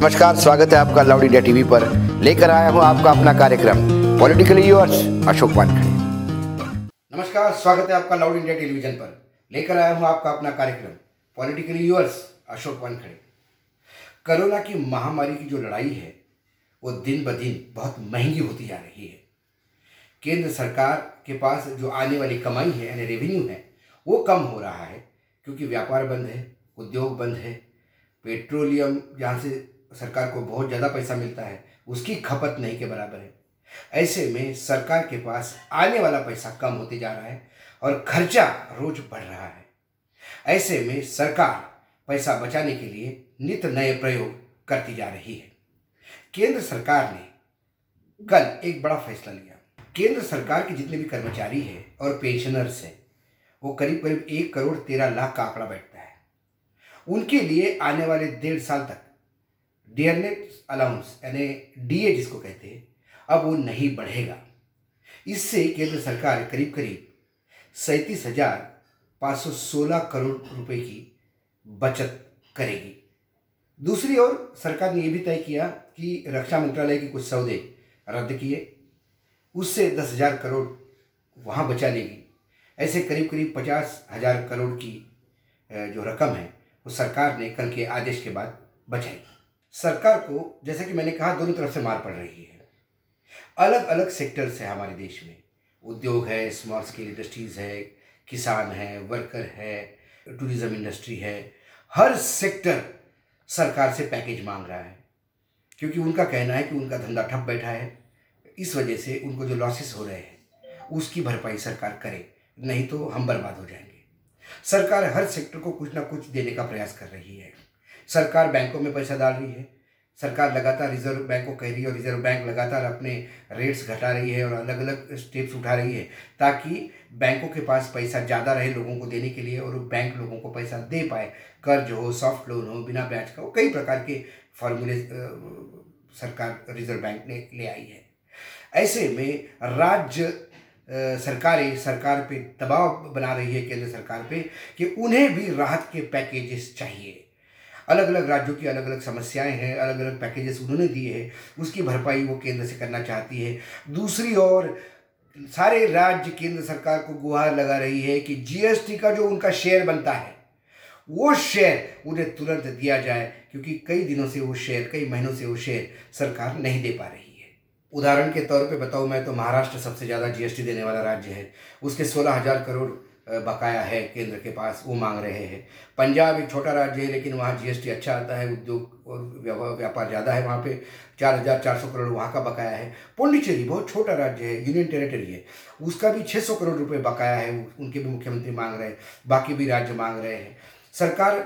नमस्कार, स्वागत है आपका लाउड इंडिया टीवी पर। लेकर आया हूँ आपका अपना कार्यक्रम, पॉलिटिकली यूर्स अशोक वानखड़े। नमस्कार, स्वागत है आपका लाउड इंडिया टेलीविज़न पर। लेकर आया हूँ आपका अपना कार्यक्रम, politically yours Ashok Wankhede. Corona की महामारी की जो लड़ाई है, वो दिन ब दिन बहुत महँगी होती जा रही है। केंद्र सरकार के पास जो आने वाली कमाई है, यानी रेवेन्यू है, वो कम हो रहा है, क्योंकि व्यापार बंद है, उद्योग बंद है, पेट्रोलियम जहाँ से सरकार को बहुत ज़्यादा पैसा मिलता है, उसकी खपत नहीं के बराबर है। ऐसे में सरकार के पास आने वाला पैसा कम होते जा रहा है और खर्चा रोज बढ़ रहा है। ऐसे में सरकार पैसा बचाने के लिए नित नए प्रयोग करती जा रही है। केंद्र सरकार ने कल एक बड़ा फैसला लिया। केंद्र सरकार के जितने भी कर्मचारी हैं और पेंशनर्स हैं, वो करीब करीब एक करोड़ तेरह लाख का आंकड़ा बैठता है। उनके लिए आने वाले डेढ़ साल तक डियरनेस अलाउंस यानी डीए जिसको कहते हैं, अब वो नहीं बढ़ेगा। इससे केंद्र सरकार करीब करीब सैंतीस हज़ार पाँच सौ सोलह करोड़ रुपए की बचत करेगी। दूसरी ओर सरकार ने यह भी तय किया कि रक्षा मंत्रालय के कुछ सौदे रद्द किए, उससे दस हज़ार करोड़ वहाँ बचा लेगी। ऐसे करीब करीब पचास हज़ार करोड़ की जो रकम है, वो सरकार ने कल के आदेश के बाद बचाई। सरकार को, जैसे कि मैंने कहा, दोनों तरफ़ से मार पड़ रही है। अलग अलग सेक्टर्स है हमारे देश में। उद्योग है, स्मॉल स्केल इंडस्ट्रीज़ है, किसान है, वर्कर है, टूरिज़्म इंडस्ट्री है। हर सेक्टर सरकार से पैकेज मांग रहा है। क्योंकि उनका कहना है कि उनका धंधा ठप बैठा है। इस वजह से उनको जो लॉसेस हो रहे हैं, उसकी भरपाई सरकार करे, नहीं तो हम बर्बाद हो जाएँगे। सरकार हर सेक्टर को कुछ ना कुछ देने का प्रयास कर रही है। सरकार बैंकों में पैसा डाल रही है। सरकार लगातार रिज़र्व बैंक को कह रही है और रिज़र्व बैंक लगातार अपने रेट्स घटा रही है और अलग अलग स्टेप्स उठा रही है ताकि बैंकों के पास पैसा ज़्यादा रहे लोगों को देने के लिए और बैंक लोगों को पैसा दे पाए। कर्ज हो सॉफ्ट लोन हो, बिना ब्याज का हो, कई प्रकार के फॉर्मूले सरकार रिज़र्व बैंक ने ले आई है। ऐसे में राज्य सरकारें सरकार पे दबाव बना रही है, केंद्र सरकार पे, कि उन्हें भी राहत के पैकेजेस चाहिए। अलग अलग राज्यों की अलग अलग समस्याएँ हैं अलग अलग पैकेजेस उन्होंने दिए हैं, उसकी भरपाई वो केंद्र से करना चाहती है। दूसरी ओर, सारे राज्य केंद्र सरकार को गुहार लगा रही है कि जीएसटी का जो उनका शेयर बनता है, वो शेयर उन्हें तुरंत दिया जाए, क्योंकि कई दिनों से वो शेयर कई महीनों से वो शेयर सरकार नहीं दे पा रही है। उदाहरण के तौर पे बताऊँ मैं तो महाराष्ट्र सबसे ज़्यादा जीएसटी देने वाला राज्य है, उसके सोलह हज़ार करोड़ बकाया है, केंद्र के पास, वो मांग रहे हैं। पंजाब एक छोटा राज्य है, लेकिन वहाँ जीएसटी अच्छा आता है, उद्योग और व्यापार ज़्यादा है वहाँ पे। चार हज़ार चार सौ करोड़ वहाँ का बकाया है। पौंडीचेरी बहुत छोटा राज्य है यूनियन टेरिटरी है। उसका भी छः सौ करोड़ रुपये बकाया है, उनके भी मुख्यमंत्री मांग रहे हैं, बाकी भी राज्य मांग रहे हैं। सरकार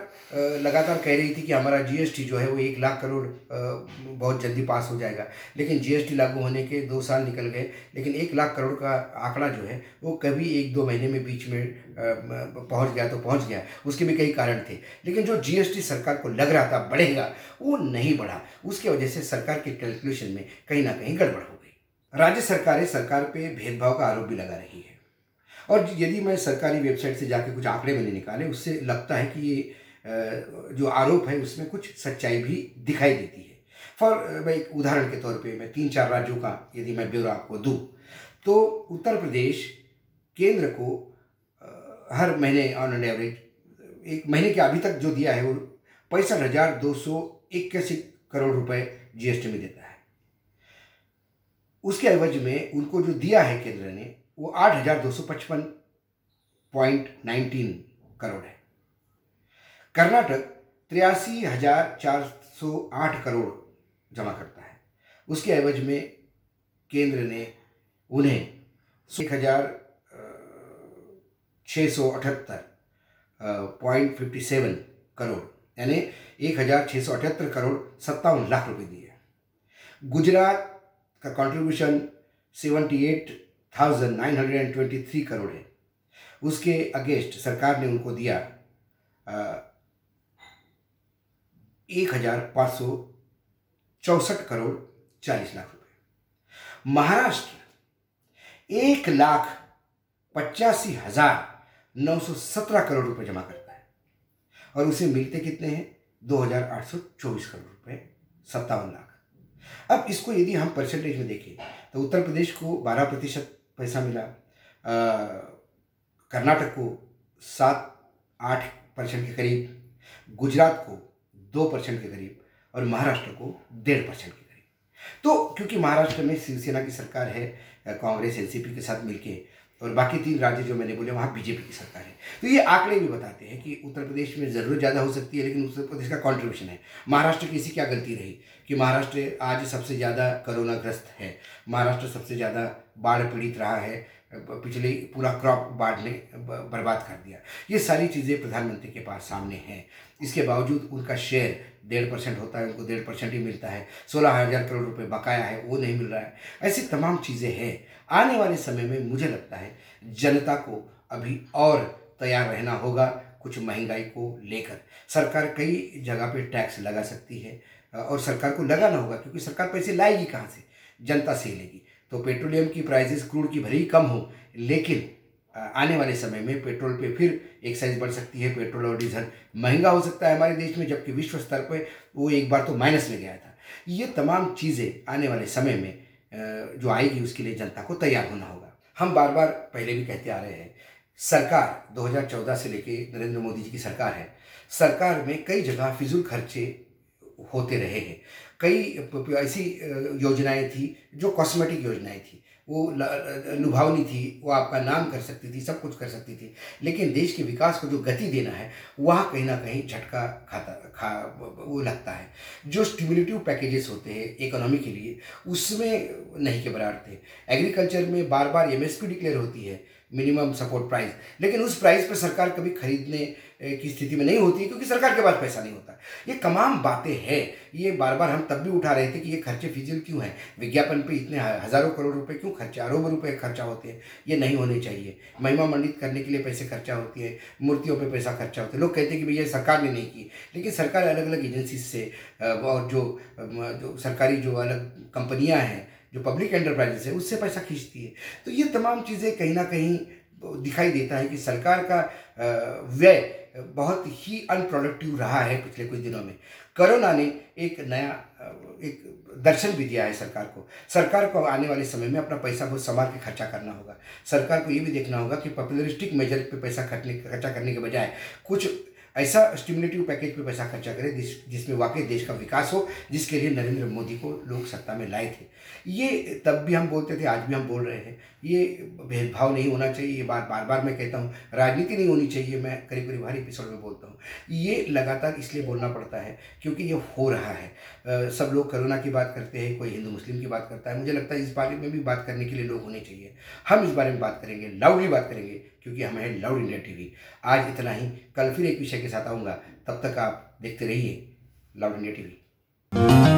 लगातार कह रही थी कि हमारा जीएसटी जो है वो एक लाख करोड़ बहुत जल्दी पास हो जाएगा। लेकिन जीएसटी लागू होने के दो साल निकल गए, लेकिन एक लाख करोड़ का आंकड़ा जो है वो कभी एक दो महीने में बीच में पहुँच गया तो पहुँच गया, उसके भी कई कारण थे। लेकिन जो जीएसटी सरकार को लग रहा था बढ़ेगा, वो नहीं बढ़ा। उसकी वजह से सरकार के कैलकुलेशन में कहीं ना कहीं गड़बड़ हो गई। राज्य सरकारें सरकार पर भेदभाव का आरोप भी लगा रही है। और यदि मैं सरकारी वेबसाइट से जाके कुछ आंकड़े मैंने निकाले, उससे लगता है कि ये जो आरोप है, उसमें कुछ सच्चाई भी दिखाई देती है। फॉर मैं एक उदाहरण के तौर पे मैं तीन चार राज्यों का यदि मैं ब्यौरा आपको दूँ तो उत्तर प्रदेश केंद्र को हर महीने ऑन एन एवरेज एक महीने के अभी तक जो दिया है, वो पैंसठ हज़ार दो सौ इक्यासी करोड़ रुपए जीएसटी में देता है। उसके एवज में उनको जो दिया है केंद्र ने वो आठ हज़ार दो सौ पचपन पॉइंट नाइनटीन करोड़ है। कर्नाटक तिरासी हज़ार चार सौ आठ करोड़ जमा करता है। उसके एवज में केंद्र ने उन्हें एक हज़ार छः सौ अठहत्तर पॉइंट फिफ्टी सेवन करोड़, यानी एक हज़ार छः सौ अठहत्तर करोड़ सत्तावन लाख रुपए दिए गुजरात का contribution seventy eight thousand nine hundred and twenty three crore है। उसके अगेंस्ट सरकार ने उनको दिया एक हज़ार पाँच सौ चौसठ करोड़ चालीस लाख रुपए। महाराष्ट्र, एक लाख पचासी हज़ार नौ सौ सत्रह करोड़ रुपए जमा करता है। और उसे मिलते कितने हैं? दो हज़ार आठ सौ चौबीस करोड़ रुपए, सत्तावन लाख। अब इसको यदि हम परसेंटेज में देखें तो उत्तर प्रदेश को बारह प्रतिशत पैसा मिला। कर्नाटक को सात, आठ परसेंट के करीब, गुजरात को दो परसेंट के करीब और महाराष्ट्र को डेढ़ परसेंट के करीब। तो क्योंकि महाराष्ट्र में शिवसेना की सरकार है, कांग्रेस, एनसीपी के साथ मिलके और बाकी तीन राज्य जो मैंने बोले वहाँ बीजेपी की सरकार है। तो ये आंकड़े भी बताते हैं कि उत्तर प्रदेश में ज़रूरत ज़्यादा हो सकती है, लेकिन उत्तर प्रदेश का कॉन्ट्रीब्यूशन है। महाराष्ट्र की इसी क्या गलती रही? कि महाराष्ट्र आज सबसे ज़्यादा कोरोनाग्रस्त है। महाराष्ट्र सबसे ज़्यादा बाढ़ पीड़ित रहा है। पिछले पूरा क्रॉप बाढ़ ने बर्बाद कर दिया। ये सारी चीज़ें प्रधानमंत्री के पास सामने हैं। इसके बावजूद उनका शेयर डेढ़ परसेंट होता है, उनको डेढ़ परसेंट ही मिलता है। सोलह हज़ार करोड़ रुपए बकाया है, वो नहीं मिल रहा है। ऐसी तमाम चीज़ें हैं। आने वाले समय में मुझे लगता है जनता को अभी और तैयार रहना होगा, कुछ महँगाई को लेकर। सरकार कई जगह पे टैक्स लगा सकती है। और सरकार को लगाना होगा, क्योंकि सरकार पैसे लाएगी कहाँ से? जनता से लेगी। तो पेट्रोलियम की प्राइसेस क्रूड की ही कम हो, लेकिन आने वाले समय में पेट्रोल पे फिर एक साइज़ बढ़ सकती है, पेट्रोल और डीजल। महँगा हो सकता है हमारे देश में, जबकि विश्व स्तर पर वो एक बार तो माइनस में गया था। ये तमाम चीज़ें आने वाले समय में जो आएगी उसके लिए जनता को तैयार होना होगा। हम बार बार पहले भी कहते आ रहे हैं, सरकार 2014 से लेके नरेंद्र मोदी जी की सरकार है, सरकार में कई जगह फिजूल खर्चे होते रहे हैं कई ऐसी योजनाएँ थी, जो कॉस्मेटिक योजनाएँ थी, वो लुभावनी थी, वो आपका नाम कर सकती थी, सब कुछ कर सकती थी, लेकिन देश के विकास को जो गति देना है, वहाँ कहीं ना कहीं झटका खाता, खा, वो लगता है। जो स्टिमुलेटिव पैकेजेस होते हैं इकोनॉमी के लिए, उसमें नहीं के बराबर थे। एग्रीकल्चर में बार बार एम डिक्लेयर होती है मिनिमम सपोर्ट प्राइस लेकिन उस प्राइस पर सरकार कभी खरीदने की स्थिति में नहीं होती क्योंकि सरकार के पास पैसा नहीं होता। ये तमाम बातें हैं। ये बार बार हम तब भी उठा रहे थे कि ये खर्चे फिजिल क्यों हैं? विज्ञापन पे इतने हज़ारों करोड़ रुपए क्यों खर्चे, अरबों रुपए खर्चा होते हैं? ये नहीं होने चाहिए। महिमा मंडित करने के लिए पैसे खर्चा होती है, मूर्तियों पर पैसा खर्चा होता है। लोग कहते हैं कि भैया सरकार ने नहीं की। लेकिन सरकार अलग अलग एजेंसी से और जो जो सरकारी जो अलग कंपनियाँ हैं जो पब्लिक एंटरप्राइजेस है, उससे पैसा खींचती है। तो ये तमाम चीज़ें कहीं ना कहीं दिखाई देता है कि सरकार का व्यय बहुत ही अनप्रोडक्टिव रहा है पिछले कुछ दिनों में। कोरोना ने एक नया एक दर्शन भी दिया है सरकार को। सरकार को आने वाले समय में अपना पैसा बहुत संभाल के खर्चा करना होगा। सरकार को ये भी देखना होगा कि पॉपुलरिस्टिक मेजर पे पैसा खर्चने, खर्चा करने के बजाय कुछ ऐसा स्टिमुलेटिव पैकेज पे पैसा खर्चा करें, जिस, जिसमें वाकई देश का विकास हो, जिसके लिए नरेंद्र मोदी को लोग सत्ता में लाए थे। ये तब भी हम बोलते थे, आज भी हम बोल रहे हैं। ये भेदभाव नहीं होना चाहिए, ये बात बार बार मैं कहता हूँ। राजनीति नहीं होनी चाहिए, मैं करीब करीब हर एपिसोड में बोलता हूँ। ये लगातार इसलिए बोलना पड़ता है, क्योंकि ये हो रहा है। सब लोग करोना की बात करते हैं, कोई हिंदू मुस्लिम की बात करता है। मुझे लगता है इस बारे में भी बात करने के लिए लोग होने चाहिए। हम इस बारे में बात करेंगे लाउडली बात करेंगे। क्योंकि हम हैं लाउड इंडिया टीवी आज इतना ही। कल फिर एक विषय के साथ आऊँगा। तब तक आप देखते रहिए लाउड इंडिया टीवी